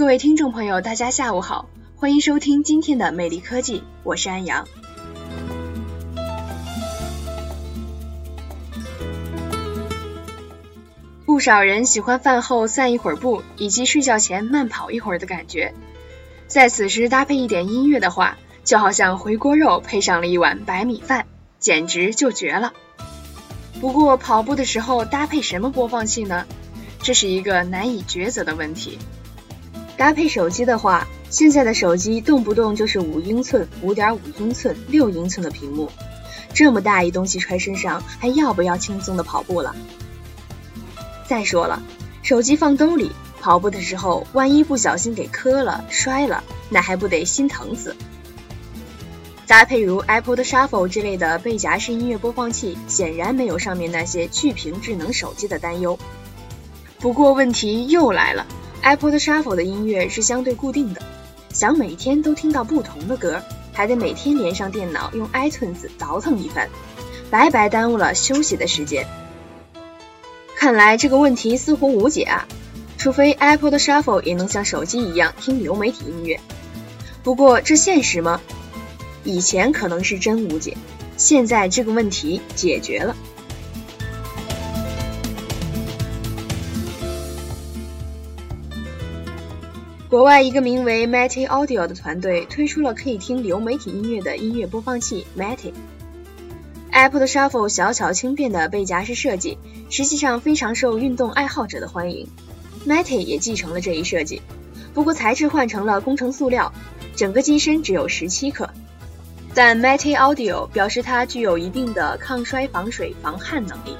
各位听众朋友，大家下午好，欢迎收听今天的魅力科技，我是安阳。不少人喜欢饭后散一会儿步，以及睡觉前慢跑一会儿的感觉，在此时搭配一点音乐的话，就好像回锅肉配上了一碗白米饭，简直就绝了。不过跑步的时候搭配什么播放器呢？这是一个难以抉择的问题。搭配手机的话，现在的手机动不动就是五英寸、五点五英寸、六英寸的屏幕，这么大一东西揣身上，还要不要轻松的跑步了？再说了，手机放兜里，跑步的时候万一不小心给磕了、摔了，那还不得心疼死？搭配如 Apple 的 Shuffle 之类的背夹式音乐播放器，显然没有上面那些巨屏智能手机的担忧。不过问题又来了。iPod Shuffle 的音乐是相对固定的，想每天都听到不同的歌，还得每天连上电脑用 iTunes 倒腾一番，白白耽误了休息的时间。看来这个问题似乎无解啊，除非 iPod Shuffle 也能像手机一样听流媒体音乐。不过这现实吗？以前可能是真无解，现在这个问题解决了。国外一个名为 matte Audio 的团队推出了可以听流媒体音乐的音乐播放器 matte。Apple 的 Shuffle 小巧轻便的背夹式设计，实际上非常受运动爱好者的欢迎。matte 也继承了这一设计，不过材质换成了工程塑料，整个机身只有十七克。但 Mate Audio 表示它具有一定的抗摔、防水、防汗能力。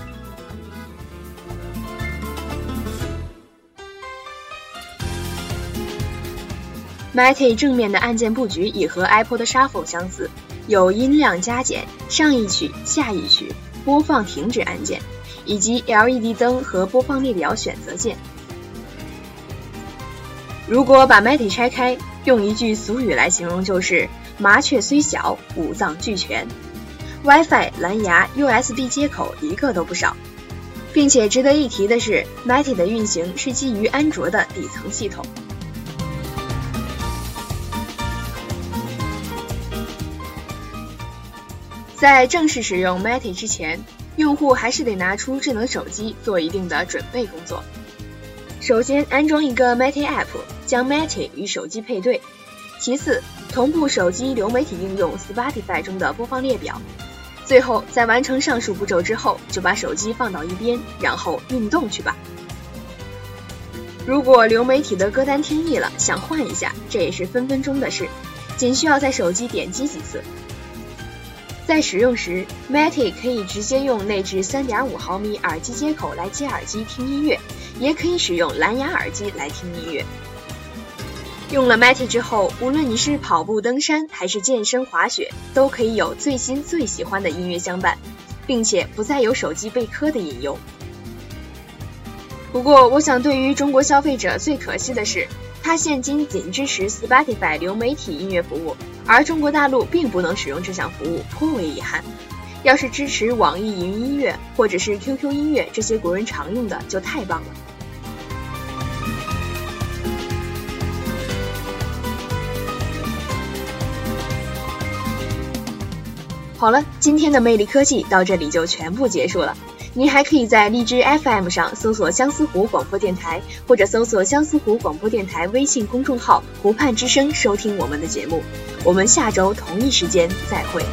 Mate 正面的按键布局也和 Apple 的 Shuffle 相似，有音量加减、上一曲、下一曲、播放停止按键，以及 LED 灯和播放列表选择键。如果把 Mate 拆开，用一句俗语来形容就是“麻雀虽小，五脏俱全”。WiFi、蓝牙、USB 接口一个都不少，并且值得一提的是，Mate 的运行是基于安卓的底层系统。在正式使用 matte 之前，用户还是得拿出智能手机做一定的准备工作。首先，安装一个 matte App，将 Mate 与手机配对；其次，同步手机流媒体应用 Spotify 中的播放列表；最后，在完成上述步骤之后，就把手机放到一边，然后运动去吧。如果流媒体的歌单听腻了，想换一下，这也是分分钟的事，仅需要在手机点击几次。在使用时，Mate 可以直接用内置3.5毫米耳机接口来接耳机听音乐，也可以使用蓝牙耳机来听音乐。用了 Mate 之后，无论你是跑步、登山还是健身、滑雪，都可以有最新最喜欢的音乐相伴，并且不再有手机被磕的隐忧。不过，我想对于中国消费者最可惜的是，它现今仅支持 Spotify 流媒体音乐服务。而中国大陆并不能使用这项服务，颇为遗憾。要是支持网易云音乐或者是 QQ 音乐这些国人常用的，就太棒了。好了，今天的魅力科技到这里就全部结束了。您还可以在荔枝 FM 上搜索相思湖广播电台，或者搜索相思湖广播电台微信公众号“湖畔之声”收听我们的节目。我们下周同一时间再会。